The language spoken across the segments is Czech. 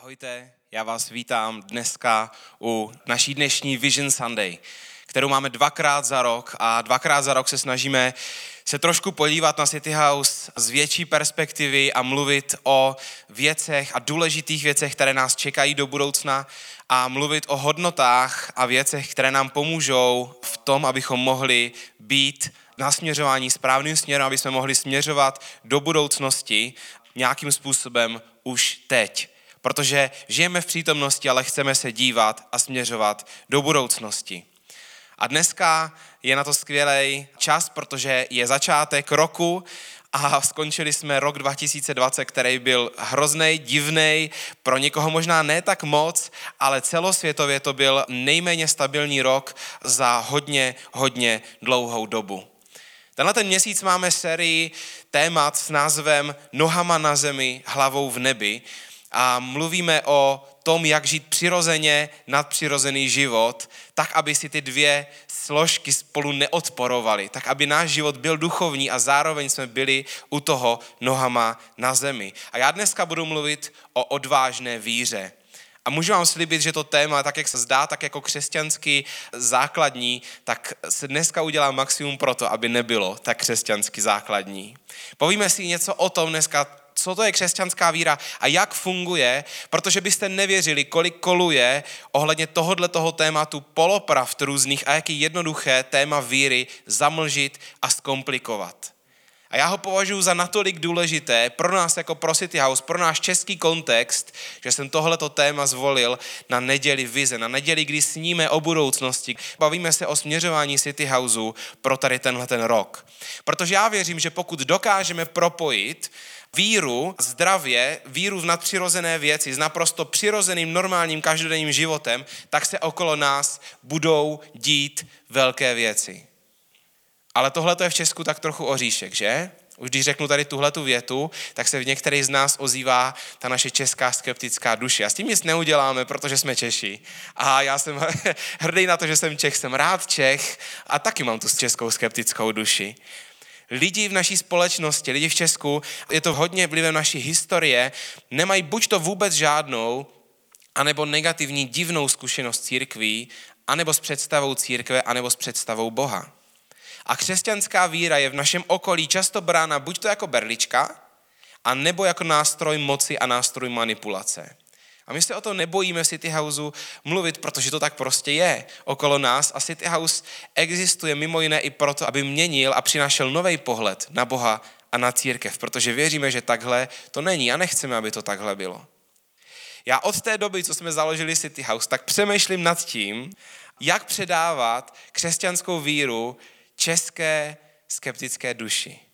Ahojte, já vás vítám dneska u naší dnešní Vision Sunday, kterou máme dvakrát za rok a dvakrát za rok se snažíme se trošku podívat na City House z větší perspektivy a mluvit o věcech a důležitých věcech, které nás čekají do budoucna a mluvit o hodnotách a věcech, které nám pomůžou v tom, abychom mohli být nasměřování správným směrem, aby jsme mohli směřovat do budoucnosti nějakým způsobem už teď protože žijeme v přítomnosti, ale chceme se dívat a směřovat do budoucnosti. A dneska je na to skvělý čas, protože je začátek roku a skončili jsme rok 2020, který byl hrozný, divný, pro někoho možná ne tak moc, ale celosvětově to byl nejméně stabilní rok za hodně, hodně dlouhou dobu. Tenhle ten měsíc máme sérii témat s názvem Nohama na zemi, hlavou v nebi, a mluvíme o tom, jak žít přirozeně nadpřirozený život, tak, aby si ty dvě složky spolu neodporovaly, tak, aby náš život byl duchovní a zároveň jsme byli u toho nohama na zemi. A já dneska budu mluvit o odvážné víře. A můžu vám slibit, že to téma, tak jak se zdá, tak jako křesťanský základní, tak se dneska udělá maximum pro to, aby nebylo tak křesťansky základní. Povíme si něco o tom dneska, co to je křesťanská víra a jak funguje, protože byste nevěřili, kolik koluje ohledně tohohle toho tématu polopravd různých a jaký jednoduché téma víry zamlžit a zkomplikovat. A já ho považuji za natolik důležité pro nás jako pro City House, pro náš český kontext, že jsem tohleto téma zvolil na neděli vize, na neděli, kdy sníme o budoucnosti. Bavíme se o směřování City Houseu pro tady tenhle ten rok. Protože já věřím, že pokud dokážeme propojit víru, zdravě, víru v nadpřirozené věci s naprosto přirozeným, normálním, každodenním životem, tak se okolo nás budou dít velké věci. Ale tohle je v Česku tak trochu oříšek, že? Už když řeknu tady tuhle tu větu, tak se v některých z nás ozývá ta naše česká skeptická duše. A s tím nic neuděláme, protože jsme Češi. A já jsem hrdý na to, že jsem Čech, jsem rád Čech a taky mám tu českou skeptickou duši lidi v naší společnosti, lidi v Česku, je to hodně vlivem naší historie, nemají buď to vůbec žádnou, anebo negativní divnou zkušenost církví, anebo s představou církve, anebo s představou Boha. A křesťanská víra je v našem okolí často brána buď to jako berlička, a nebo jako nástroj moci a nástroj manipulace. A my se o to nebojíme v City Houseu mluvit, protože to tak prostě je okolo nás. A City House existuje mimo jiné i proto, aby měnil a přinášel nový pohled na Boha a na církev, protože věříme, že takhle to není a nechceme, aby to takhle bylo. Já od té doby, co jsme založili City House, tak přemýšlím nad tím, jak předávat křesťanskou víru české skeptické duši.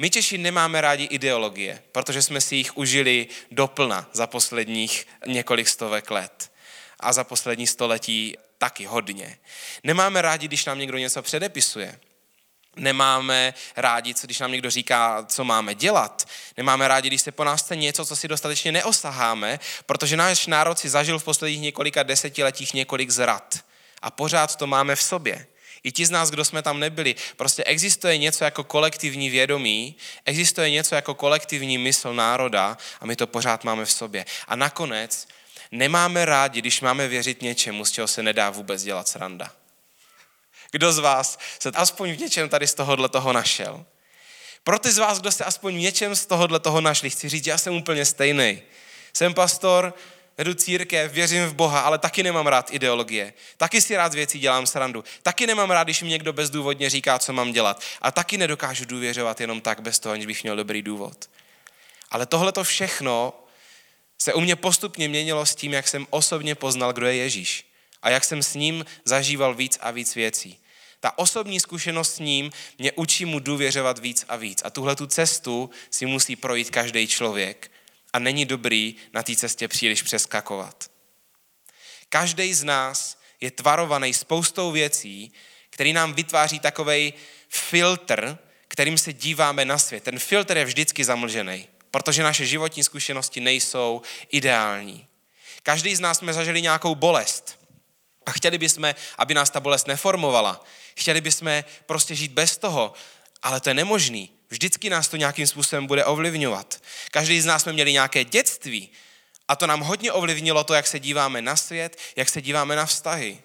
My Češi nemáme rádi ideologie, protože jsme si jich užili doplna za posledních několik stovek let. A za poslední století taky hodně. Nemáme rádi, když nám někdo něco předepisuje. Nemáme rádi, když nám někdo říká, co máme dělat. Nemáme rádi, když se po nás chce něco, co si dostatečně neosaháme, protože náš národ si zažil v posledních několika desetiletích několik zrad. A pořád to máme v sobě. I ti z nás, kdo jsme tam nebyli, prostě existuje něco jako kolektivní vědomí, existuje něco jako kolektivní mysl národa a my to pořád máme v sobě. A nakonec nemáme rádi, když máme věřit něčemu, z čeho se nedá vůbec dělat sranda. Kdo z vás se aspoň v něčem tady z tohohle toho našel? Pro ty z vás, kdo se aspoň v něčem z tohohle toho našli, chci říct, já jsem úplně stejný. Jsem pastor, vedu církev, věřím v Boha, ale taky nemám rád ideologie. Taky si rád věcí dělám srandu. Taky nemám rád, když mi někdo bezdůvodně říká, co mám dělat. A taky nedokážu důvěřovat jenom tak, bez toho, aniž bych měl dobrý důvod. Ale tohle to všechno se u mě postupně měnilo s tím, jak jsem osobně poznal, kdo je Ježíš. A jak jsem s ním zažíval víc a víc věcí. Ta osobní zkušenost s ním mě učí mu důvěřovat víc a víc. A tuhle tu cestu si musí projít každý člověk a není dobrý na té cestě příliš přeskakovat. Každý z nás je tvarovaný spoustou věcí, který nám vytváří takový filtr, kterým se díváme na svět. Ten filtr je vždycky zamlžený, protože naše životní zkušenosti nejsou ideální. Každý z nás jsme zažili nějakou bolest a chtěli bychom, aby nás ta bolest neformovala. Chtěli bychom prostě žít bez toho, ale to je nemožný. Vždycky nás to nějakým způsobem bude ovlivňovat. Každý z nás jsme měli nějaké dětství A to nám hodně ovlivnilo to, jak se díváme na svět, jak se díváme na vztahy.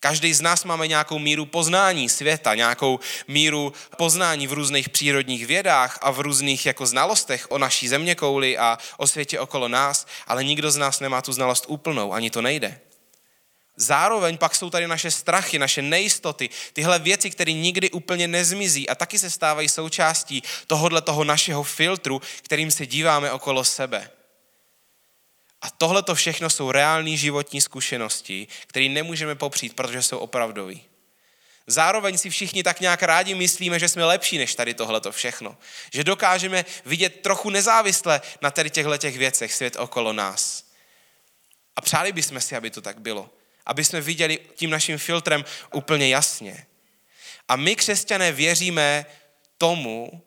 Každý z nás máme nějakou míru poznání světa, nějakou míru poznání v různých přírodních vědách a v různých jako znalostech o naší zeměkouli a o světě okolo nás, ale nikdo z nás nemá tu znalost úplnou, ani to nejde. Zároveň pak jsou tady naše strachy, naše nejistoty, tyhle věci, které nikdy úplně nezmizí a taky se stávají součástí tohohle toho našeho filtru, kterým se díváme okolo sebe. A tohle to všechno jsou reální životní zkušenosti, které nemůžeme popřít, protože jsou opravdové. Zároveň si všichni tak nějak rádi myslíme, že jsme lepší než tady tohleto všechno. Že dokážeme vidět trochu nezávisle na tady těchto těch věcech svět okolo nás. A přáli bychom si, aby to tak bylo. Aby jsme viděli tím naším filtrem úplně jasně. A my, křesťané, věříme tomu,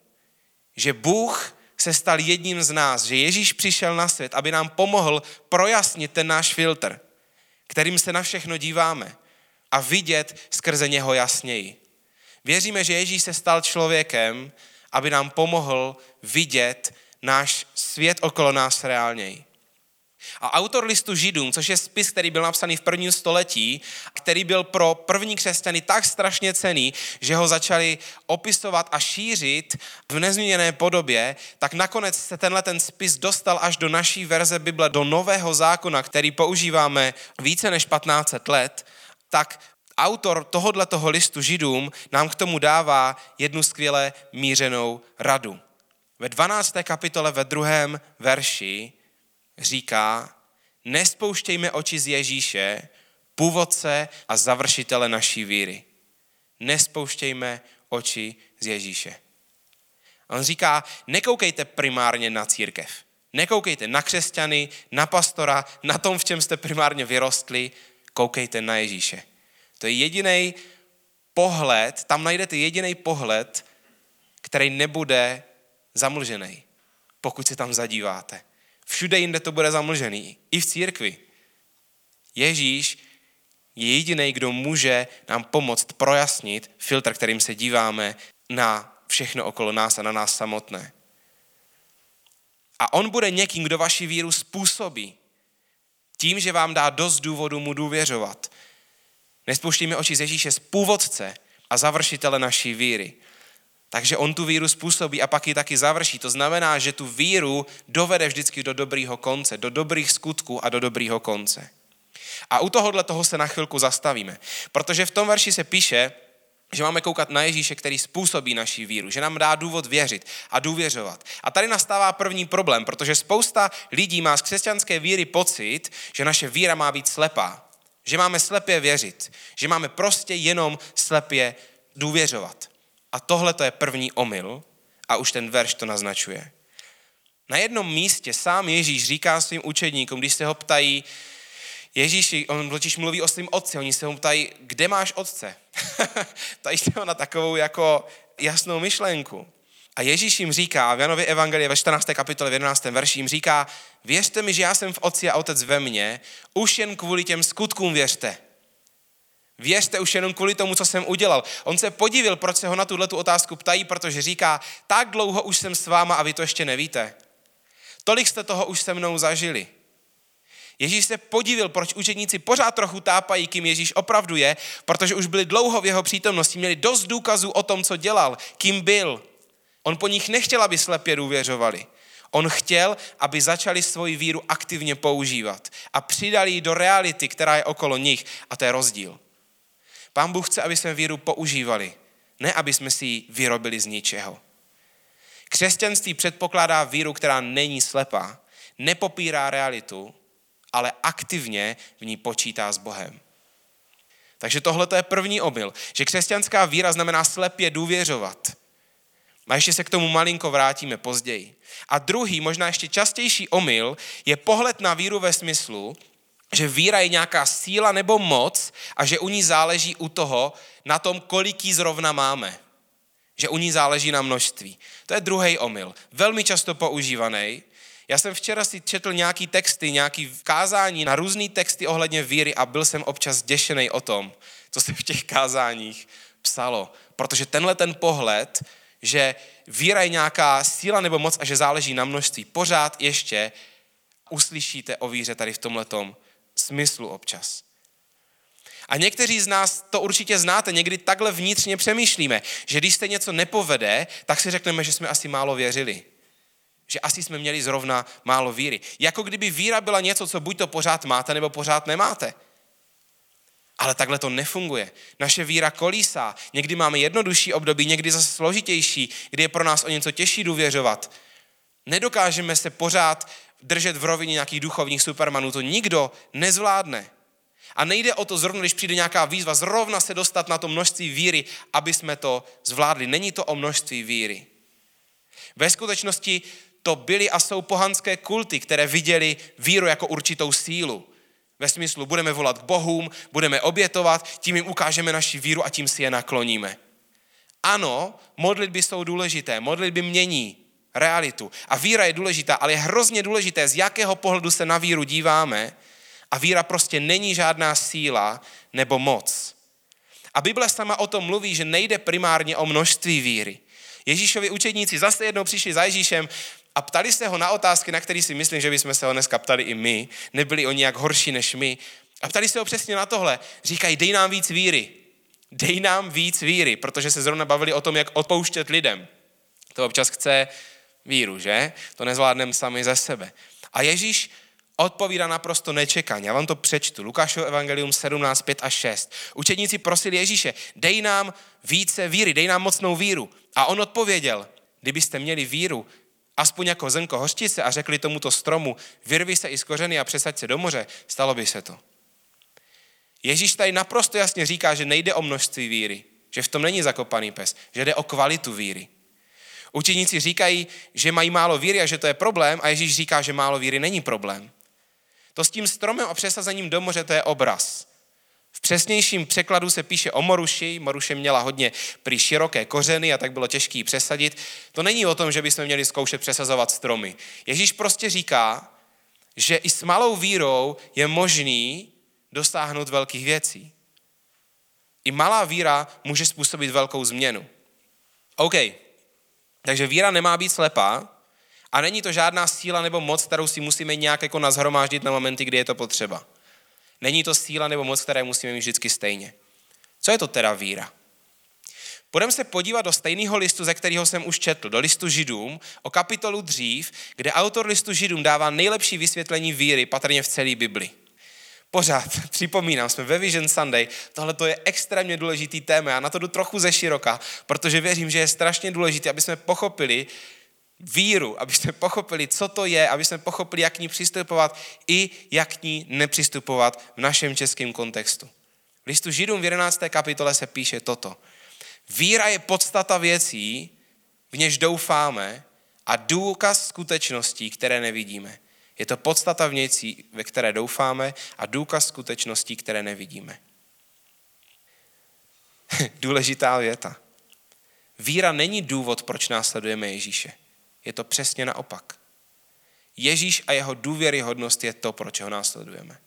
že Bůh se stal jedním z nás, že Ježíš přišel na svět, aby nám pomohl projasnit ten náš filtr, kterým se na všechno díváme a vidět skrze něho jasněji. Věříme, že Ježíš se stal člověkem, aby nám pomohl vidět náš svět okolo nás reálněji. A autor listu Židům, což je spis, který byl napsaný v prvním století, který byl pro první křesťany tak strašně cený, že ho začali opisovat a šířit v nezměněné podobě, tak nakonec se tenhle ten spis dostal až do naší verze Bible, do nového zákona, který používáme více než 15 let, tak autor tohohle toho listu Židům nám k tomu dává jednu skvěle mířenou radu. Ve 12. kapitole ve druhém verši říká, nespouštějme oči z Ježíše, původce a završitele naší víry. Nespouštějme oči z Ježíše. A on říká, nekoukejte primárně na církev. Nekoukejte na křesťany, na pastora, na tom, v čem jste primárně vyrostli, koukejte na Ježíše. To je jediný pohled, tam najdete jediný pohled, který nebude zamlžený, pokud se tam zadíváte. Všude jinde to bude zamlžený. I v církvi. Ježíš je jediný, kdo může nám pomoct projasnit filtr, kterým se díváme na všechno okolo nás a na nás samotné. A on bude někým, kdo vaši víru způsobí. Tím, že vám dá dost důvodu mu důvěřovat. Nespouštíme oči z Ježíše z původce a završitele naší víry. Takže on tu víru způsobí a pak ji taky završí. To znamená, že tu víru dovede vždycky do dobrýho konce, do dobrých skutků a do dobrýho konce. A u tohohle toho se na chvilku zastavíme, protože v tom verši se píše, že máme koukat na Ježíše, který způsobí naší víru, že nám dá důvod věřit a důvěřovat. A tady nastává první problém, protože spousta lidí má z křesťanské víry pocit, že naše víra má být slepá, že máme slepě věřit, že máme prostě jenom slepě důvěřovat. A tohle to je první omyl a už ten verš to naznačuje. Na jednom místě sám Ježíš říká svým učedníkům, když se ho ptají, Ježíši, on totiž mluví o svém otci, oni se ho ptají, kde máš otce? ptají se ho na takovou jako jasnou myšlenku. A Ježíš jim říká, v Janově Evangelie ve 14. kapitole v 11. verši jim říká, věřte mi, že já jsem v otci a otec ve mně, už jen kvůli těm skutkům věřte. Věřte už jenom kvůli tomu, co jsem udělal. On se podivil, proč se ho na tuhle otázku ptají, protože říká, tak dlouho už jsem s váma a vy to ještě nevíte. Tolik jste toho už se mnou zažili. Ježíš se podivil, proč učeníci pořád trochu tápají, kým Ježíš opravdu je, protože už byli dlouho v jeho přítomnosti, měli dost důkazů o tom, co dělal, kým byl. On po nich nechtěl, aby slepě důvěřovali. On chtěl, aby začali svoji víru aktivně používat a přidali ji do reality, která je okolo nich a to je rozdíl. Pán Bůh chce, aby jsme víru používali, ne aby jsme si ji vyrobili z ničeho. Křesťanství předpokládá víru, která není slepá, nepopírá realitu, ale aktivně v ní počítá s Bohem. Takže tohle je první omyl, že křesťanská víra znamená slepě důvěřovat. A ještě se k tomu malinko vrátíme později. A druhý, možná ještě častější omyl, je pohled na víru ve smyslu, že víra je nějaká síla nebo moc a že u ní záleží u toho, na tom, kolik jí zrovna máme. Že u ní záleží na množství. To je druhý omyl. Velmi často používaný. Já jsem včera si četl nějaký texty, nějaký kázání na různé texty ohledně víry a byl jsem občas děšený o tom, co se v těch kázáních psalo. Protože tenhle ten pohled, že víra je nějaká síla nebo moc a že záleží na množství, pořád ještě uslyšíte o víře tady v tomhletom smyslu občas. A někteří z nás to určitě znáte, někdy takhle vnitřně přemýšlíme, že když se něco nepovede, tak si řekneme, že jsme asi málo věřili. Že asi jsme měli zrovna málo víry. Jako kdyby víra byla něco, co buď to pořád máte, nebo pořád nemáte. Ale takhle to nefunguje. Naše víra kolísá. Někdy máme jednodušší období, někdy zase složitější, kdy je pro nás o něco těžší důvěřovat. Nedokážeme se pořád držet v rovině nějakých duchovních supermanů. To nikdo nezvládne. A nejde o to zrovna, když přijde nějaká výzva, zrovna se dostat na to množství víry, aby jsme to zvládli. Není to o množství víry. Ve skutečnosti to byly a jsou pohanské kulty, které viděli víru jako určitou sílu. Ve smyslu, budeme volat k bohům, budeme obětovat, tím jim ukážeme naši víru a tím si je nakloníme. Ano, modlitby jsou důležité, modlitby mění realitu. A víra je důležitá, ale je hrozně důležité, z jakého pohledu se na víru díváme. A víra prostě není žádná síla nebo moc. A Bible sama o tom mluví, že nejde primárně o množství víry. Ježíšovi učedníci zase jednou přišli za Ježíšem a ptali se ho na otázky, na které si myslím, že bychom se ho dneska ptali i my. Nebyli oni jak horší než my. A ptali se ho přesně na tohle. Říkají, dej nám víc víry. Dej nám víc víry, protože se zrovna bavili o tom, jak odpouštět lidem. To občas chce víru, že? To nezvládneme sami ze sebe. A Ježíš odpovídá naprosto nečekaně. Já vám to přečtu. Lukášovo evangelium 17, 5 a 6. Učedníci prosili Ježíše, dej nám více víry, dej nám mocnou víru. A on odpověděl, kdybyste měli víru, aspoň jako zrnko hořčice a řekli tomuto stromu, vyrvi se i z kořeny a přesaď se do moře, stalo by se to. Ježíš tady naprosto jasně říká, že nejde o množství víry, že v tom není zakopaný pes, že jde o kvalitu víry. Učeníci říkají, že mají málo víry a že to je problém a Ježíš říká, že málo víry není problém. To s tím stromem a přesazením do moře, to je obraz. V přesnějším překladu se píše o moruši. Moruše měla hodně prý široké kořeny a tak bylo těžké ji přesadit. To není o tom, že bychom měli zkoušet přesazovat stromy. Ježíš prostě říká, že i s malou vírou je možný dosáhnout velkých věcí. I malá víra může způsobit velkou změnu. OK, takže víra nemá být slepá a není to žádná síla nebo moc, kterou si musíme nějak jako nazhromáždit na momenty, kdy je to potřeba. Není to síla nebo moc, které musíme mít vždycky stejně. Co je to teda víra? Půjdeme se podívat do stejného listu, ze kterého jsem už četl, do listu Židům, o kapitolu dřív, kde autor listu Židům dává nejlepší vysvětlení víry patrně v celé Bibli. Pořád, připomínám, jsme ve Vision Sunday, tohle to je extrémně důležitý téma, já na to jdu trochu ze široka, protože věřím, že je strašně důležité, aby jsme pochopili, víru, aby jsme pochopili, co to je, aby jsme pochopili, jak k ní přistupovat i jak k ní nepřistupovat v našem českém kontextu. V listu Židům v 11. kapitole se píše toto. Víra je podstata věcí, v něž doufáme a důkaz skutečností, které nevidíme. Je to podstata věcí, ve které doufáme a důkaz skutečností, které nevidíme. Důležitá věta. Víra není důvod, proč následujeme Ježíše. Je to přesně naopak. Ježíš a jeho důvěryhodnost je to, proč ho následujeme.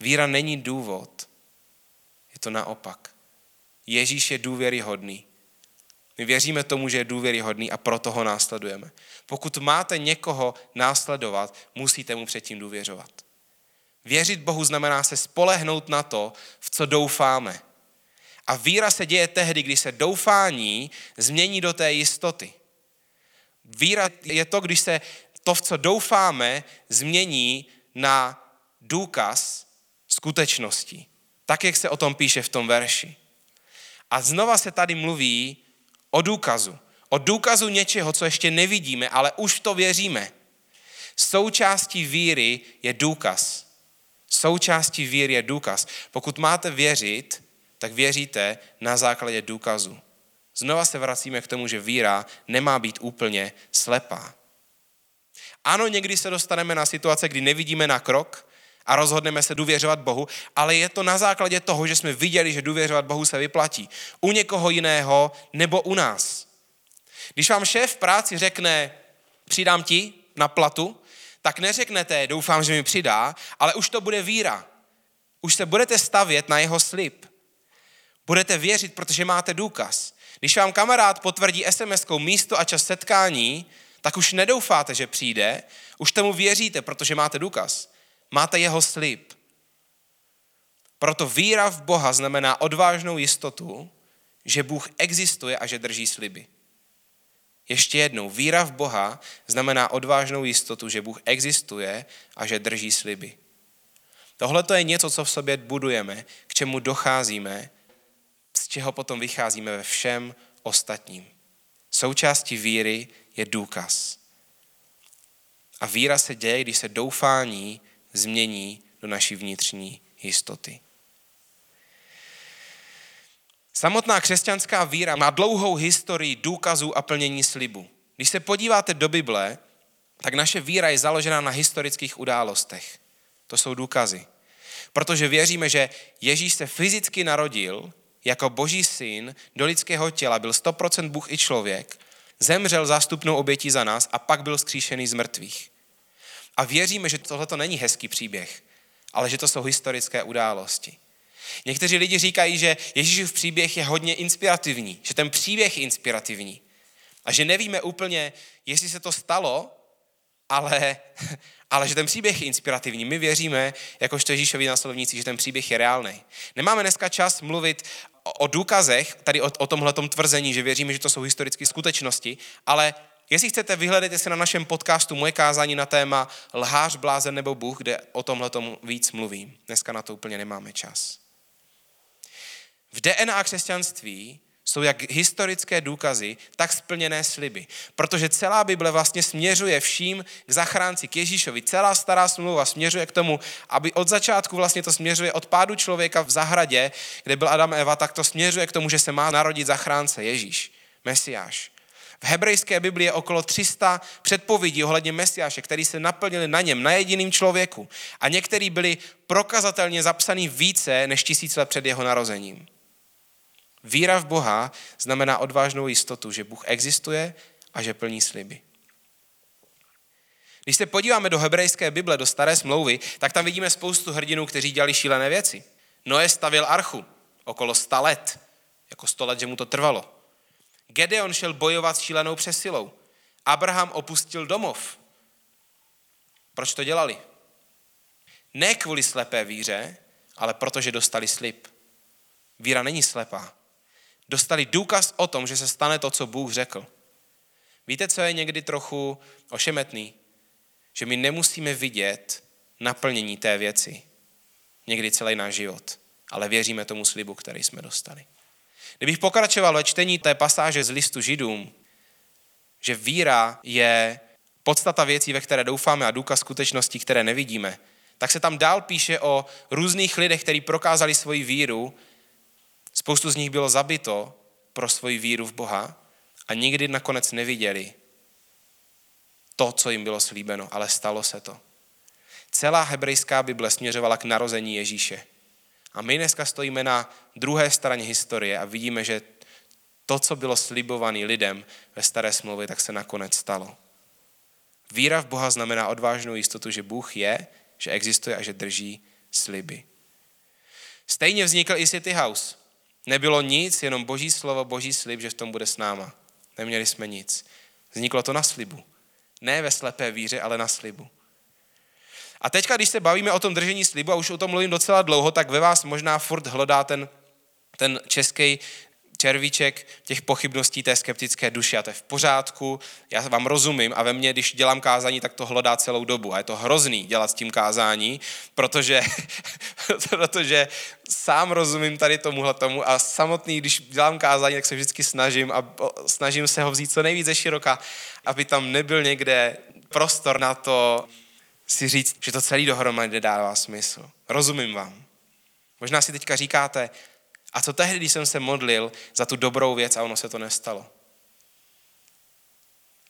Víra není důvod, je to naopak. Ježíš je důvěryhodný. My věříme tomu, že je důvěryhodný a proto ho následujeme. Pokud máte někoho následovat, musíte mu předtím důvěřovat. Věřit Bohu znamená se spolehnout na to, v co doufáme. A víra se děje tehdy, kdy se doufání změní do té jistoty. Víra je to, když se to, v co doufáme, změní na důkaz skutečnosti. Tak, jak se o tom píše v tom verši. A znova se tady mluví o důkazu. O důkazu něčeho, co ještě nevidíme, ale už to věříme. Součástí víry je důkaz. Součástí víry je důkaz. Pokud máte věřit, tak věříte na základě důkazu. Znova se vracíme k tomu, že víra nemá být úplně slepá. Ano, někdy se dostaneme na situace, kdy nevidíme na krok a rozhodneme se důvěřovat Bohu, ale je to na základě toho, že jsme viděli, že důvěřovat Bohu se vyplatí. U někoho jiného nebo u nás. Když vám šéf v práci řekne, přidám ti na platu, tak neřeknete, doufám, že mi přidá, ale už to bude víra. Už se budete stavět na jeho slib. Budete věřit, protože máte důkaz. Když vám kamarád potvrdí SMS-kou místo a čas setkání, tak už nedoufáte, že přijde, už tomu věříte, protože máte důkaz. Máte jeho slib. Proto víra v Boha znamená odvážnou jistotu, že Bůh existuje a že drží sliby. Ještě jednou, víra v Boha znamená odvážnou jistotu, že Bůh existuje a že drží sliby. Tohle to je něco, co v sobě budujeme, k čemu docházíme, z čeho potom vycházíme ve všem ostatním. Součástí víry je důkaz. A víra se děje, když se doufání změní do naší vnitřní jistoty. Samotná křesťanská víra má dlouhou historii důkazů a plnění slibu. Když se podíváte do Bible, tak naše víra je založena na historických událostech. To jsou důkazy. Protože věříme, že Ježíš se fyzicky narodil jako boží syn do lidského těla, byl 100% Bůh i člověk, zemřel zástupnou obětí za nás a pak byl skříšený z mrtvých. A věříme, že tohle to není hezký příběh, ale že to jsou historické události. Někteří lidi říkají, že Ježíšův příběh je hodně inspirativní, že ten příběh je inspirativní. A že nevíme úplně, jestli se to stalo, ale, ale že ten příběh je inspirativní. My věříme, jakožto Ježíšovi následovníci, že ten příběh je reálný. Nemáme dneska čas mluvit o, o důkazech, tady o, o tomhle tvrzení, že věříme, že to jsou historické skutečnosti, ale Jestli chcete, vyhledejte si na našem podcastu moje kázání na téma Lhář, blázen nebo Bůh, kde o tomhle víc mluvím. Dneska na to úplně nemáme čas. V DNA křesťanství jsou jak historické důkazy, tak splněné sliby. Protože celá Bible vlastně směřuje vším k zachránci, k Ježíšovi. Celá stará smlouva směřuje k tomu, aby od začátku vlastně to směřuje od pádu člověka v zahradě, kde byl Adam a Eva, tak to směřuje k tomu, že se má narodit zachránce Ježíš, Mesiáš. V hebrejské Biblii je okolo 300 předpovědí ohledně Mesiáše, které se naplnily na něm, na jediným člověku. A některý byli prokazatelně zapsaný více než tisíc let před jeho narozením. Víra v Boha znamená odvážnou jistotu, že Bůh existuje a že plní sliby. Když se podíváme do hebrejské Bible, do staré smlouvy, tak tam vidíme spoustu hrdinů, kteří dělali šílené věci. Noé stavil archu okolo 100 let, jako 100 let, že mu to trvalo. Gedeon šel bojovat s šílenou přesilou. Abraham opustil domov. Proč to dělali? Ne kvůli slepé víře, ale protože dostali slib. Víra není slepá dostali důkaz o tom, že se stane to, co Bůh řekl. Víte, co je někdy trochu ošemetný? Že my nemusíme vidět naplnění té věci. Někdy celý náš život. Ale věříme tomu slibu, který jsme dostali. Kdybych pokračoval ve čtení té pasáže z listu židům, že víra je podstata věcí, ve které doufáme a důkaz skutečností, které nevidíme, tak se tam dál píše o různých lidech, kteří prokázali svoji víru Spoustu z nich bylo zabito pro svoji víru v Boha a nikdy nakonec neviděli to, co jim bylo slíbeno, ale stalo se to. Celá hebrejská Bible směřovala k narození Ježíše. A my dneska stojíme na druhé straně historie a vidíme, že to, co bylo slibované lidem ve staré smlouvě, tak se nakonec stalo. Víra v Boha znamená odvážnou jistotu, že Bůh je, že existuje a že drží sliby. Stejně vznikl i City House. Nebylo nic, jenom boží slovo, boží slib, že v tom bude s náma. Neměli jsme nic. Vzniklo to na slibu. Ne ve slepé víře, ale na slibu. A teďka, když se bavíme o tom držení slibu, a už o tom mluvím docela dlouho, tak ve vás možná furt hlodá ten, ten český červíček těch pochybností té skeptické duše a to je v pořádku, já vám rozumím a ve mně, když dělám kázání, tak to hlodá celou dobu. A je to hrozný dělat s tím kázání, protože, protože sám rozumím tady tomuhle tomu a samotný, když dělám kázání, tak se vždycky snažím a snažím se ho vzít co nejvíce široka, aby tam nebyl někde prostor na to si říct, že to celý dohromady nedává smysl. Rozumím vám. Možná si teďka říkáte, a co tehdy, když jsem se modlil za tu dobrou věc a ono se to nestalo?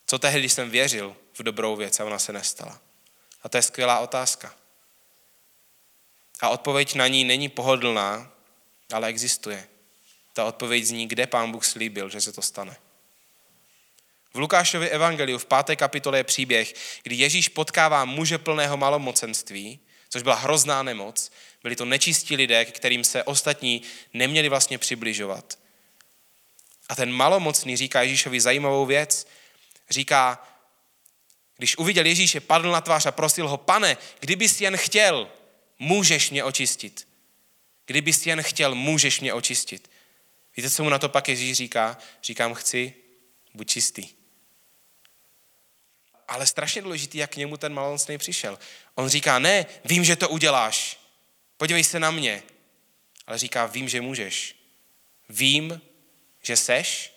Co tehdy, když jsem věřil v dobrou věc a ona se nestala? A to je skvělá otázka. A odpověď na ní není pohodlná, ale existuje. Ta odpověď zní, kde pán Bůh slíbil, že se to stane. V Lukášově evangeliu v páté kapitole je příběh, kdy Ježíš potkává muže plného malomocenství, což byla hrozná nemoc, byli to nečistí lidé, k kterým se ostatní neměli vlastně přibližovat. A ten malomocný říká Ježíšovi zajímavou věc. Říká, Když uviděl Ježíše, padl na tvář a prosil ho, pane, kdybys jen chtěl, můžeš mě očistit. Kdybys jen chtěl, můžeš mě očistit. Víte, co mu na to pak Ježíš říká? Říkám, chci, buď čistý. Ale strašně důležitý, jak k němu ten malomocný přišel. On říká, ne, vím, že to uděláš. Podívej se na mě. Ale říká, vím, že můžeš. Vím, že seš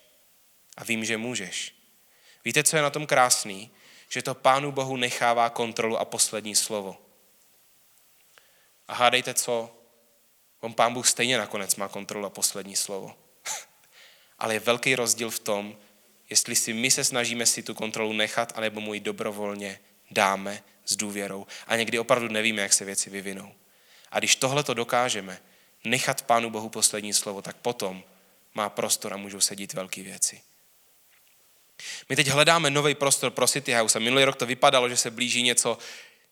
a vím, že můžeš. Víte, co je na tom krásný? Že to Pánu Bohu nechává kontrolu a poslední slovo. A hádejte co? On Pán Bůh stejně nakonec má kontrolu a poslední slovo. Ale je velký rozdíl v tom, jestli si my se snažíme si tu kontrolu nechat, anebo mu ji dobrovolně dáme s důvěrou. A někdy opravdu nevíme, jak se věci vyvinou. A když tohle to dokážeme, nechat Pánu Bohu poslední slovo, tak potom má prostor a můžou sedít velké věci. My teď hledáme nový prostor pro City House a minulý rok to vypadalo, že se blíží něco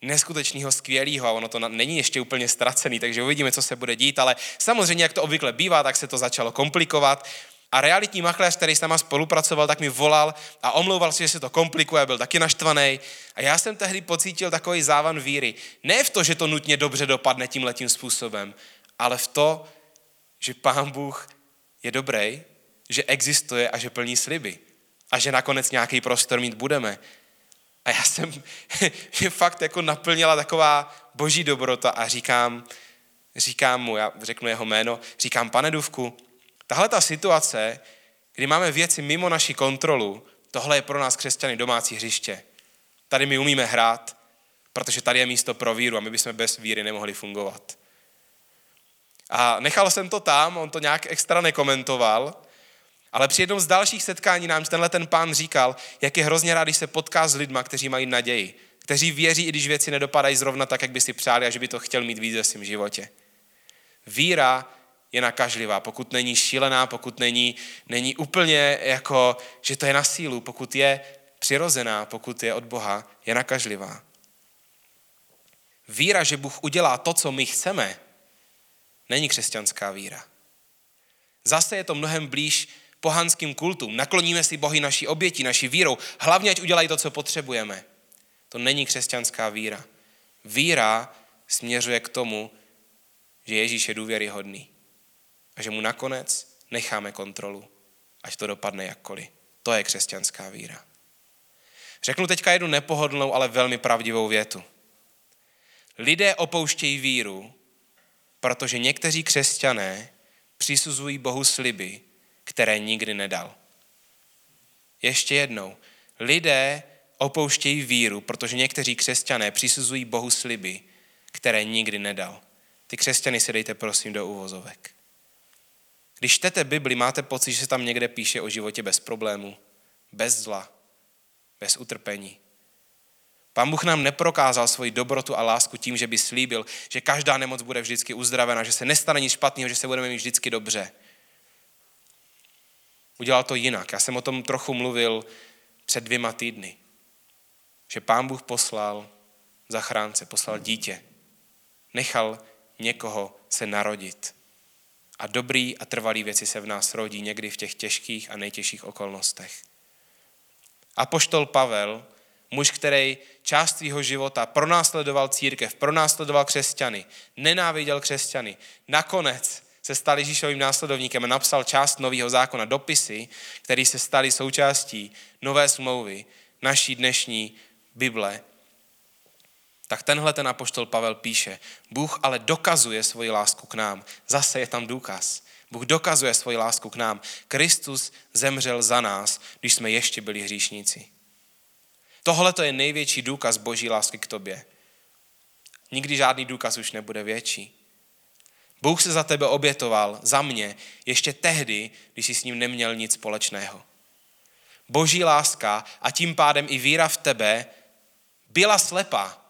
neskutečného, skvělého a ono to není ještě úplně ztracený, takže uvidíme, co se bude dít, ale samozřejmě, jak to obvykle bývá, tak se to začalo komplikovat a realitní makléř, který s náma spolupracoval, tak mi volal a omlouval se, že se to komplikuje, byl taky naštvaný. A já jsem tehdy pocítil takový závan víry. Ne v to, že to nutně dobře dopadne tím letím způsobem, ale v to, že Pán Bůh je dobrý, že existuje a že plní sliby. A že nakonec nějaký prostor mít budeme. A já jsem, je fakt jako naplnila taková boží dobrota a říkám, říkám mu, já řeknu jeho jméno, říkám, pane Duvku, Tahle ta situace, kdy máme věci mimo naši kontrolu, tohle je pro nás křesťany domácí hřiště. Tady my umíme hrát, protože tady je místo pro víru a my bychom bez víry nemohli fungovat. A nechal jsem to tam, on to nějak extra nekomentoval, ale při jednom z dalších setkání nám tenhle ten pán říkal, jak je hrozně rád, když se potká s lidma, kteří mají naději, kteří věří, i když věci nedopadají zrovna tak, jak by si přáli a že by to chtěl mít víc ve svém životě. Víra je nakažlivá, pokud není šílená, pokud není, není úplně jako, že to je na sílu, pokud je přirozená, pokud je od Boha, je nakažlivá. Víra, že Bůh udělá to, co my chceme, není křesťanská víra. Zase je to mnohem blíž pohanským kultům. Nakloníme si Bohy naší oběti, naší vírou. Hlavně, ať udělají to, co potřebujeme. To není křesťanská víra. Víra směřuje k tomu, že Ježíš je důvěryhodný a že mu nakonec necháme kontrolu, ať to dopadne jakkoliv. To je křesťanská víra. Řeknu teďka jednu nepohodlnou, ale velmi pravdivou větu. Lidé opouštějí víru, protože někteří křesťané přisuzují Bohu sliby, které nikdy nedal. Ještě jednou. Lidé opouštějí víru, protože někteří křesťané přisuzují Bohu sliby, které nikdy nedal. Ty křesťany si dejte prosím do uvozovek. Když čtete Bibli, máte pocit, že se tam někde píše o životě bez problémů, bez zla, bez utrpení. Pán Bůh nám neprokázal svoji dobrotu a lásku tím, že by slíbil, že každá nemoc bude vždycky uzdravena, že se nestane nic špatného, že se budeme mít vždycky dobře. Udělal to jinak. Já jsem o tom trochu mluvil před dvěma týdny. Že pán Bůh poslal zachránce, poslal dítě. Nechal někoho se narodit. A dobrý a trvalý věci se v nás rodí někdy v těch těžkých a nejtěžších okolnostech. A poštol Pavel, muž, který část svého života pronásledoval církev, pronásledoval křesťany, nenáviděl křesťany, nakonec se stal Ježíšovým následovníkem a napsal část nového zákona, dopisy, které se staly součástí nové smlouvy, naší dnešní Bible, tak tenhle ten apoštol Pavel píše, Bůh ale dokazuje svoji lásku k nám. Zase je tam důkaz. Bůh dokazuje svoji lásku k nám. Kristus zemřel za nás, když jsme ještě byli hříšníci. Tohle to je největší důkaz boží lásky k tobě. Nikdy žádný důkaz už nebude větší. Bůh se za tebe obětoval, za mě, ještě tehdy, když jsi s ním neměl nic společného. Boží láska a tím pádem i víra v tebe byla slepá.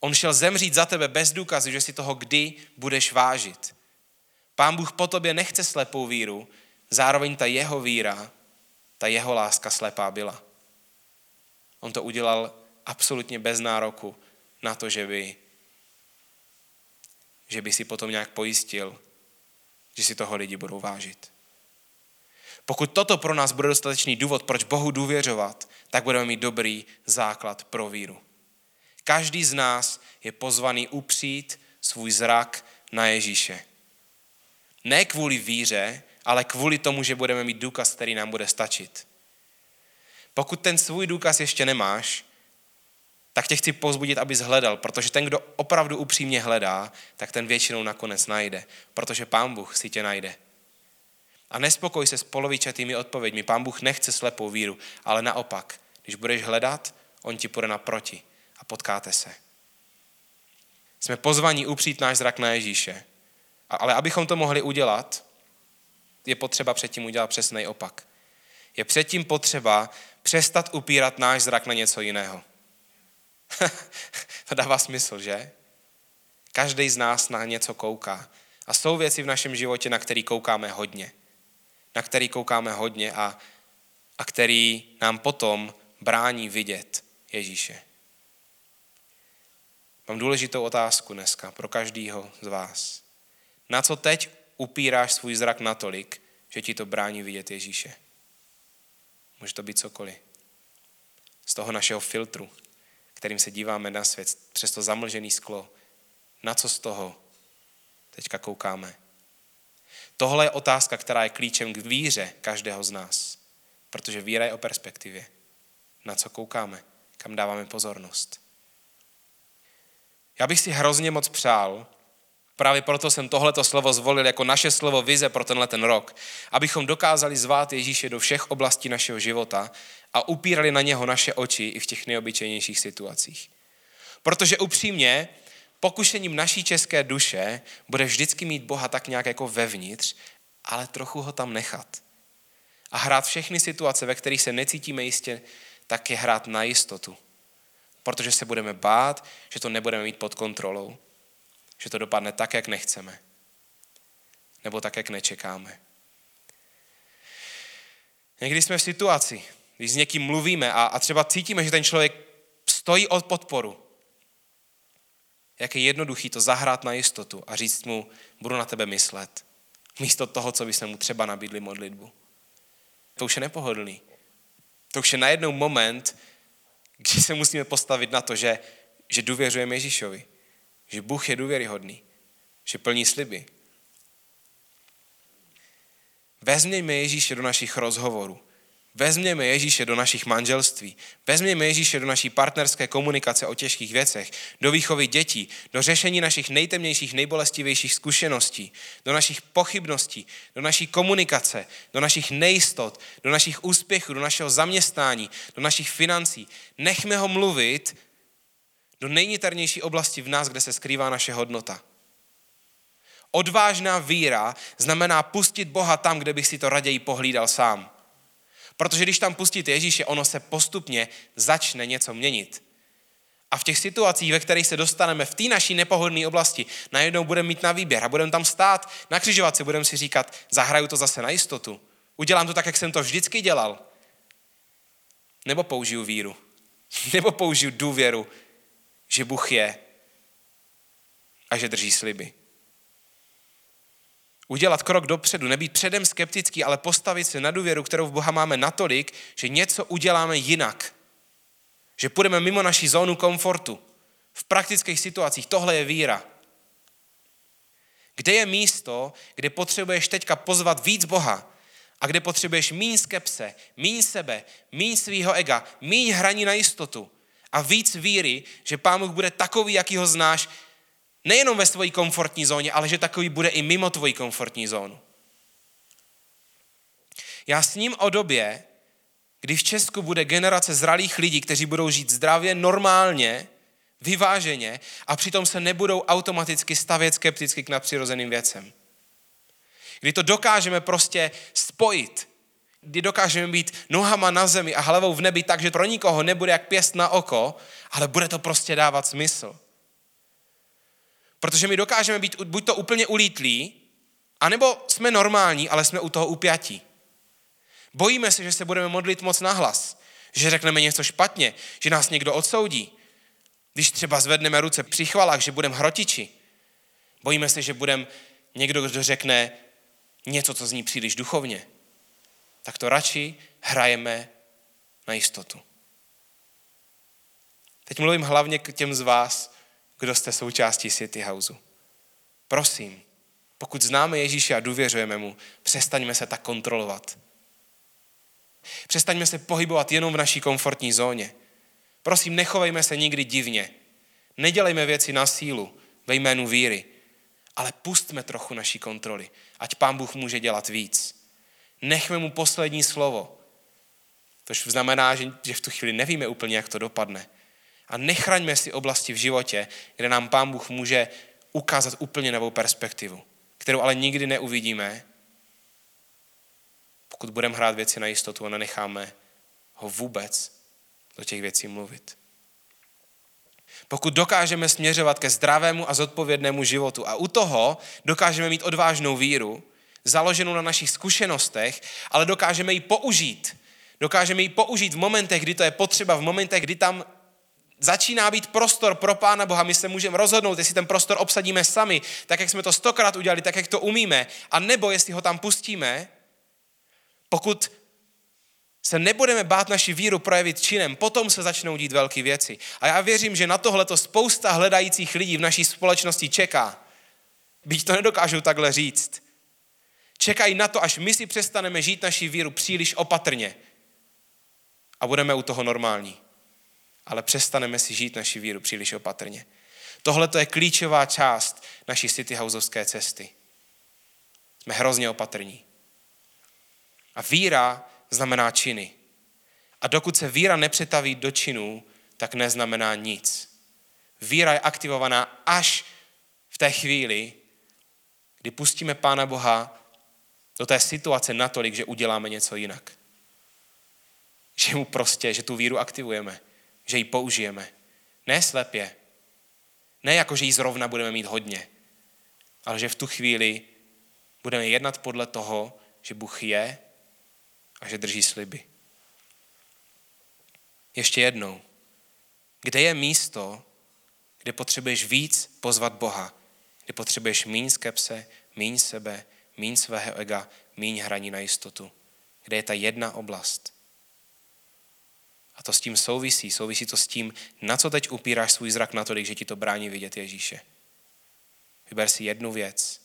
On šel zemřít za tebe bez důkazu, že si toho kdy budeš vážit. Pán Bůh po tobě nechce slepou víru, zároveň ta jeho víra, ta jeho láska slepá byla. On to udělal absolutně bez nároku na to, že by, že by si potom nějak pojistil, že si toho lidi budou vážit. Pokud toto pro nás bude dostatečný důvod, proč Bohu důvěřovat, tak budeme mít dobrý základ pro víru. Každý z nás je pozvaný upřít svůj zrak na Ježíše. Ne kvůli víře, ale kvůli tomu, že budeme mít důkaz, který nám bude stačit. Pokud ten svůj důkaz ještě nemáš, tak tě chci pozbudit, abys hledal, protože ten, kdo opravdu upřímně hledá, tak ten většinou nakonec najde, protože Pán Bůh si tě najde. A nespokoj se s polovičatými odpověďmi. Pán Bůh nechce slepou víru, ale naopak, když budeš hledat, on ti půjde naproti a potkáte se. Jsme pozvaní upřít náš zrak na Ježíše. Ale abychom to mohli udělat, je potřeba předtím udělat přesný opak. Je předtím potřeba přestat upírat náš zrak na něco jiného. to dává smysl, že? Každý z nás na něco kouká. A jsou věci v našem životě, na který koukáme hodně. Na který koukáme hodně a, a který nám potom brání vidět Ježíše. Mám důležitou otázku dneska pro každýho z vás. Na co teď upíráš svůj zrak natolik, že ti to brání vidět Ježíše? Může to být cokoliv. Z toho našeho filtru, kterým se díváme na svět, přes to zamlžené sklo. Na co z toho teďka koukáme? Tohle je otázka, která je klíčem k víře každého z nás. Protože víra je o perspektivě. Na co koukáme, kam dáváme pozornost. Já bych si hrozně moc přál, Právě proto jsem tohleto slovo zvolil jako naše slovo vize pro tenhle ten rok, abychom dokázali zvát Ježíše do všech oblastí našeho života a upírali na něho naše oči i v těch nejobyčejnějších situacích. Protože upřímně, pokušením naší české duše bude vždycky mít Boha tak nějak jako vevnitř, ale trochu ho tam nechat. A hrát všechny situace, ve kterých se necítíme jistě, tak je hrát na jistotu. Protože se budeme bát, že to nebudeme mít pod kontrolou že to dopadne tak, jak nechceme. Nebo tak, jak nečekáme. Někdy jsme v situaci, když s někým mluvíme a, a třeba cítíme, že ten člověk stojí od podporu. Jak je jednoduchý to zahrát na jistotu a říct mu, budu na tebe myslet. Místo toho, co by jsme mu třeba nabídli modlitbu. To už je nepohodlný. To už je najednou moment, kdy se musíme postavit na to, že, že důvěřujeme Ježíšovi. Že Bůh je důvěryhodný, že plní sliby. Vezměme Ježíše do našich rozhovorů. Vezměme Ježíše do našich manželství. Vezměme Ježíše do naší partnerské komunikace o těžkých věcech, do výchovy dětí, do řešení našich nejtemnějších, nejbolestivějších zkušeností, do našich pochybností, do naší komunikace, do našich nejistot, do našich úspěchů, do našeho zaměstnání, do našich financí. Nechme ho mluvit do nejniternější oblasti v nás, kde se skrývá naše hodnota. Odvážná víra znamená pustit Boha tam, kde bych si to raději pohlídal sám. Protože když tam pustíte Ježíše, ono se postupně začne něco měnit. A v těch situacích, ve kterých se dostaneme v té naší nepohodlné oblasti, najednou budeme mít na výběr a budeme tam stát na křižovatce, budeme si říkat, zahraju to zase na jistotu. Udělám to tak, jak jsem to vždycky dělal. Nebo použiju víru. Nebo použiju důvěru že Bůh je a že drží sliby. Udělat krok dopředu, nebýt předem skeptický, ale postavit se na důvěru, kterou v Boha máme natolik, že něco uděláme jinak. Že půjdeme mimo naší zónu komfortu. V praktických situacích tohle je víra. Kde je místo, kde potřebuješ teďka pozvat víc Boha a kde potřebuješ míň skepse, míň sebe, míň svýho ega, míň hraní na jistotu, a víc víry, že Pán Bůh bude takový, jaký ho znáš, nejenom ve své komfortní zóně, ale že takový bude i mimo tvoji komfortní zónu. Já s ním o době, kdy v Česku bude generace zralých lidí, kteří budou žít zdravě, normálně, vyváženě a přitom se nebudou automaticky stavět skepticky k nadpřirozeným věcem. Kdy to dokážeme prostě spojit kdy dokážeme být nohama na zemi a hlavou v nebi tak, že pro nikoho nebude jak pěst na oko, ale bude to prostě dávat smysl. Protože my dokážeme být buď to úplně ulítlí, anebo jsme normální, ale jsme u toho upjatí. Bojíme se, že se budeme modlit moc nahlas, že řekneme něco špatně, že nás někdo odsoudí. Když třeba zvedneme ruce při chvalách, že budeme hrotiči. Bojíme se, že budeme někdo, kdo řekne něco, co zní příliš duchovně tak to radši hrajeme na jistotu. Teď mluvím hlavně k těm z vás, kdo jste součástí City Houseu. Prosím, pokud známe Ježíše a důvěřujeme mu, přestaňme se tak kontrolovat. Přestaňme se pohybovat jenom v naší komfortní zóně. Prosím, nechovejme se nikdy divně. Nedělejme věci na sílu ve jménu víry, ale pustme trochu naší kontroly, ať Pán Bůh může dělat víc. Nechme mu poslední slovo. Tož znamená, že v tu chvíli nevíme úplně, jak to dopadne. A nechraňme si oblasti v životě, kde nám Pán Bůh může ukázat úplně novou perspektivu, kterou ale nikdy neuvidíme, pokud budeme hrát věci na jistotu a nenecháme ho vůbec do těch věcí mluvit. Pokud dokážeme směřovat ke zdravému a zodpovědnému životu a u toho dokážeme mít odvážnou víru, založenou na našich zkušenostech, ale dokážeme ji použít. Dokážeme ji použít v momentech, kdy to je potřeba, v momentech, kdy tam začíná být prostor pro Pána Boha, my se můžeme rozhodnout, jestli ten prostor obsadíme sami, tak jak jsme to stokrát udělali, tak jak to umíme, a nebo jestli ho tam pustíme, pokud se nebudeme bát naši víru projevit činem, potom se začnou dít velké věci. A já věřím, že na tohle to spousta hledajících lidí v naší společnosti čeká. Byť to nedokážu takhle říct. Čekají na to, až my si přestaneme žít naši víru příliš opatrně. A budeme u toho normální. Ale přestaneme si žít naši víru příliš opatrně. Tohle to je klíčová část naší City Houseovské cesty. Jsme hrozně opatrní. A víra znamená činy. A dokud se víra nepřetaví do činů, tak neznamená nic. Víra je aktivovaná až v té chvíli, kdy pustíme Pána Boha do té situace natolik, že uděláme něco jinak. Že mu prostě, že tu víru aktivujeme, že ji použijeme. Ne slepě, ne jako, že ji zrovna budeme mít hodně, ale že v tu chvíli budeme jednat podle toho, že Bůh je a že drží sliby. Ještě jednou. Kde je místo, kde potřebuješ víc pozvat Boha, kde potřebuješ míň skepse, míň sebe, míň svého ega, míň hraní na jistotu. Kde je ta jedna oblast. A to s tím souvisí. Souvisí to s tím, na co teď upíráš svůj zrak natolik, že ti to brání vidět Ježíše. Vyber si jednu věc.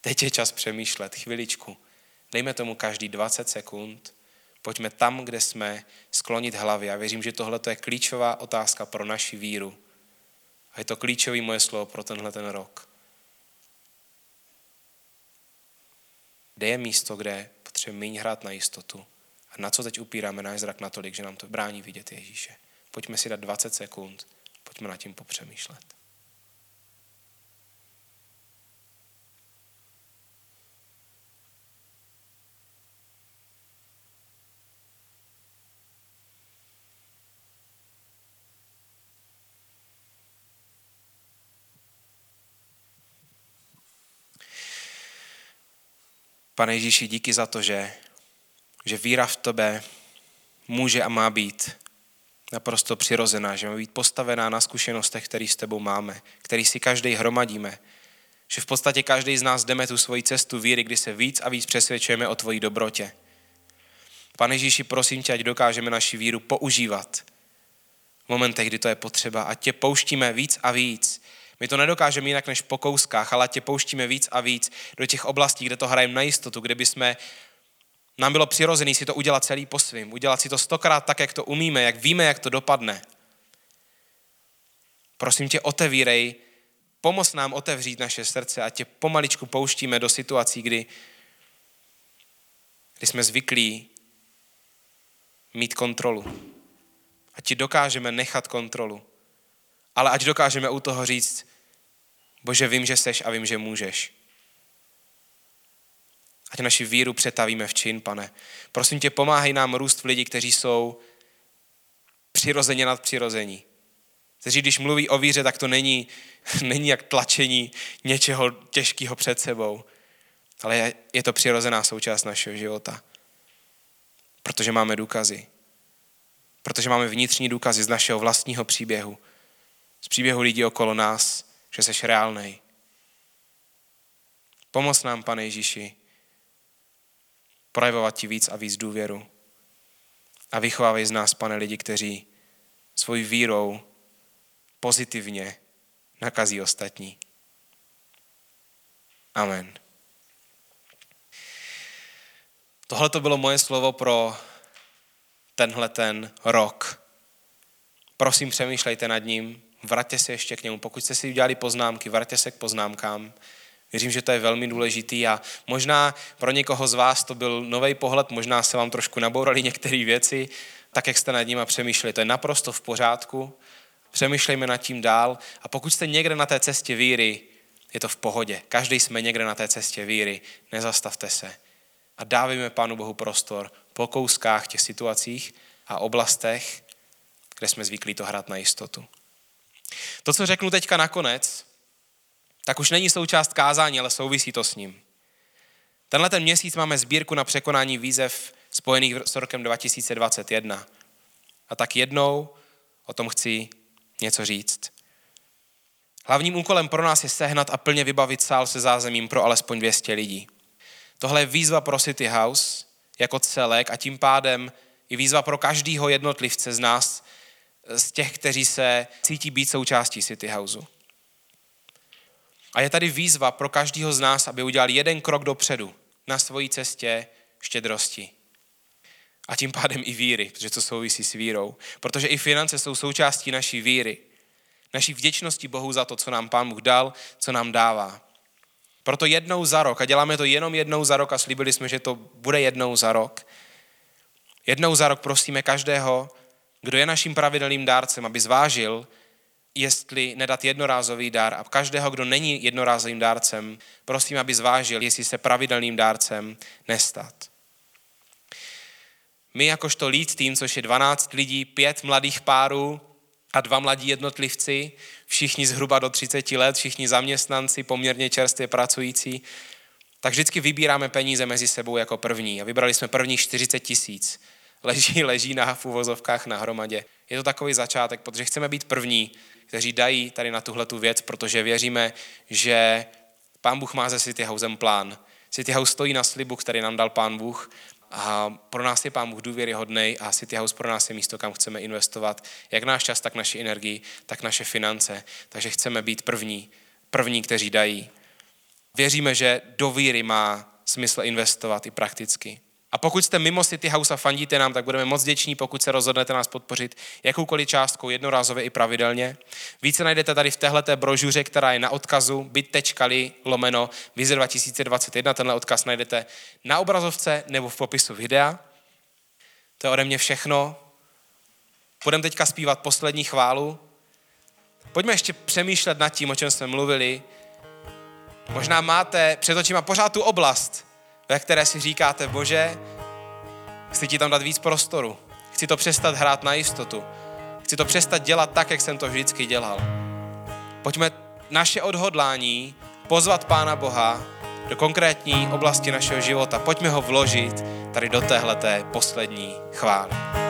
Teď je čas přemýšlet, chviličku. Dejme tomu každý 20 sekund. Pojďme tam, kde jsme, sklonit hlavy. Já věřím, že tohle je klíčová otázka pro naši víru. A je to klíčový moje slovo pro tenhle ten rok. Kde je místo, kde potřebujeme méně hrát na jistotu? A na co teď upíráme náš zrak natolik, že nám to brání vidět Ježíše? Pojďme si dát 20 sekund, pojďme nad tím popřemýšlet. Pane Ježíši, díky za to, že, že víra v tebe může a má být naprosto přirozená, že má být postavená na zkušenostech, které s tebou máme, který si každý hromadíme. Že v podstatě každý z nás jdeme tu svoji cestu víry, kdy se víc a víc přesvědčujeme o tvojí dobrotě. Pane Ježíši, prosím tě, ať dokážeme naši víru používat v momentech, kdy to je potřeba. A tě pouštíme víc a víc my to nedokážeme jinak než po kouskách, ale tě pouštíme víc a víc do těch oblastí, kde to hrajeme na jistotu, kde bychom nám bylo přirozené si to udělat celý po svým, udělat si to stokrát tak, jak to umíme, jak víme, jak to dopadne. Prosím tě, otevírej, pomoz nám otevřít naše srdce a tě pomaličku pouštíme do situací, kdy, kdy jsme zvyklí mít kontrolu. A ti dokážeme nechat kontrolu. Ale ať dokážeme u toho říct, Bože, vím, že seš a vím, že můžeš. Ať naši víru přetavíme v čin, pane. Prosím tě, pomáhej nám růst v lidi, kteří jsou přirozeně nad přirození. Kteří, když mluví o víře, tak to není, není jak tlačení něčeho těžkého před sebou, ale je, je to přirozená součást našeho života. Protože máme důkazy. Protože máme vnitřní důkazy z našeho vlastního příběhu. Z příběhu lidí okolo nás, že jsi reálnej. Pomoz nám, pane Ježíši. Projevovat ti víc a víc důvěru. A vychovávej z nás, pane, lidi, kteří svojí vírou pozitivně nakazí ostatní. Amen. Tohle to bylo moje slovo pro tenhle ten rok. Prosím, přemýšlejte nad ním, vraťte se ještě k němu. Pokud jste si udělali poznámky, vraťte se k poznámkám. Věřím, že to je velmi důležitý a možná pro někoho z vás to byl nový pohled, možná se vám trošku nabourali některé věci, tak jak jste nad nimi přemýšleli. To je naprosto v pořádku. Přemýšlejme nad tím dál a pokud jste někde na té cestě víry, je to v pohodě. Každý jsme někde na té cestě víry. Nezastavte se. A dávejme Pánu Bohu prostor po kouskách těch situacích a oblastech, kde jsme zvyklí to hrát na jistotu. To, co řeknu teďka nakonec, tak už není součást kázání, ale souvisí to s ním. Tenhle ten měsíc máme sbírku na překonání výzev spojených s rokem 2021. A tak jednou o tom chci něco říct. Hlavním úkolem pro nás je sehnat a plně vybavit sál se zázemím pro alespoň 200 lidí. Tohle je výzva pro City House jako celek a tím pádem i výzva pro každého jednotlivce z nás, z těch, kteří se cítí být součástí City Houseu. A je tady výzva pro každého z nás, aby udělal jeden krok dopředu na svojí cestě štědrosti. A tím pádem i víry, protože to souvisí s vírou. Protože i finance jsou součástí naší víry. Naší vděčnosti Bohu za to, co nám Pán Bůh dal, co nám dává. Proto jednou za rok, a děláme to jenom jednou za rok a slíbili jsme, že to bude jednou za rok, jednou za rok prosíme každého, kdo je naším pravidelným dárcem, aby zvážil, jestli nedat jednorázový dár a každého, kdo není jednorázovým dárcem, prosím, aby zvážil, jestli se pravidelným dárcem nestat. My jakožto lead tým, což je 12 lidí, pět mladých párů a dva mladí jednotlivci, všichni zhruba do 30 let, všichni zaměstnanci, poměrně čerstvě pracující, tak vždycky vybíráme peníze mezi sebou jako první. A vybrali jsme první 40 tisíc. Leží, leží na v uvozovkách na hromadě. Je to takový začátek, protože chceme být první, kteří dají tady na tuhle tu věc, protože věříme, že Pán Bůh má ze City Housem plán. City House stojí na slibu, který nám dal Pán Bůh a pro nás je Pán Bůh důvěryhodný a City House pro nás je místo, kam chceme investovat jak náš čas, tak naši energii, tak naše finance. Takže chceme být první, první, kteří dají. Věříme, že do víry má smysl investovat i prakticky. A pokud jste mimo City House a fandíte nám, tak budeme moc děční, pokud se rozhodnete nás podpořit jakoukoliv částkou, jednorázově i pravidelně. Více najdete tady v téhleté brožuře, která je na odkazu bit.ly lomeno vize 2021. Tenhle odkaz najdete na obrazovce nebo v popisu videa. To je ode mě všechno. Budeme teďka zpívat poslední chválu. Pojďme ještě přemýšlet nad tím, o čem jsme mluvili. Možná máte před očima pořád tu oblast, ve které si říkáte, bože, chci ti tam dát víc prostoru. Chci to přestat hrát na jistotu. Chci to přestat dělat tak, jak jsem to vždycky dělal. Pojďme naše odhodlání pozvat Pána Boha do konkrétní oblasti našeho života. Pojďme ho vložit tady do téhleté poslední chvály.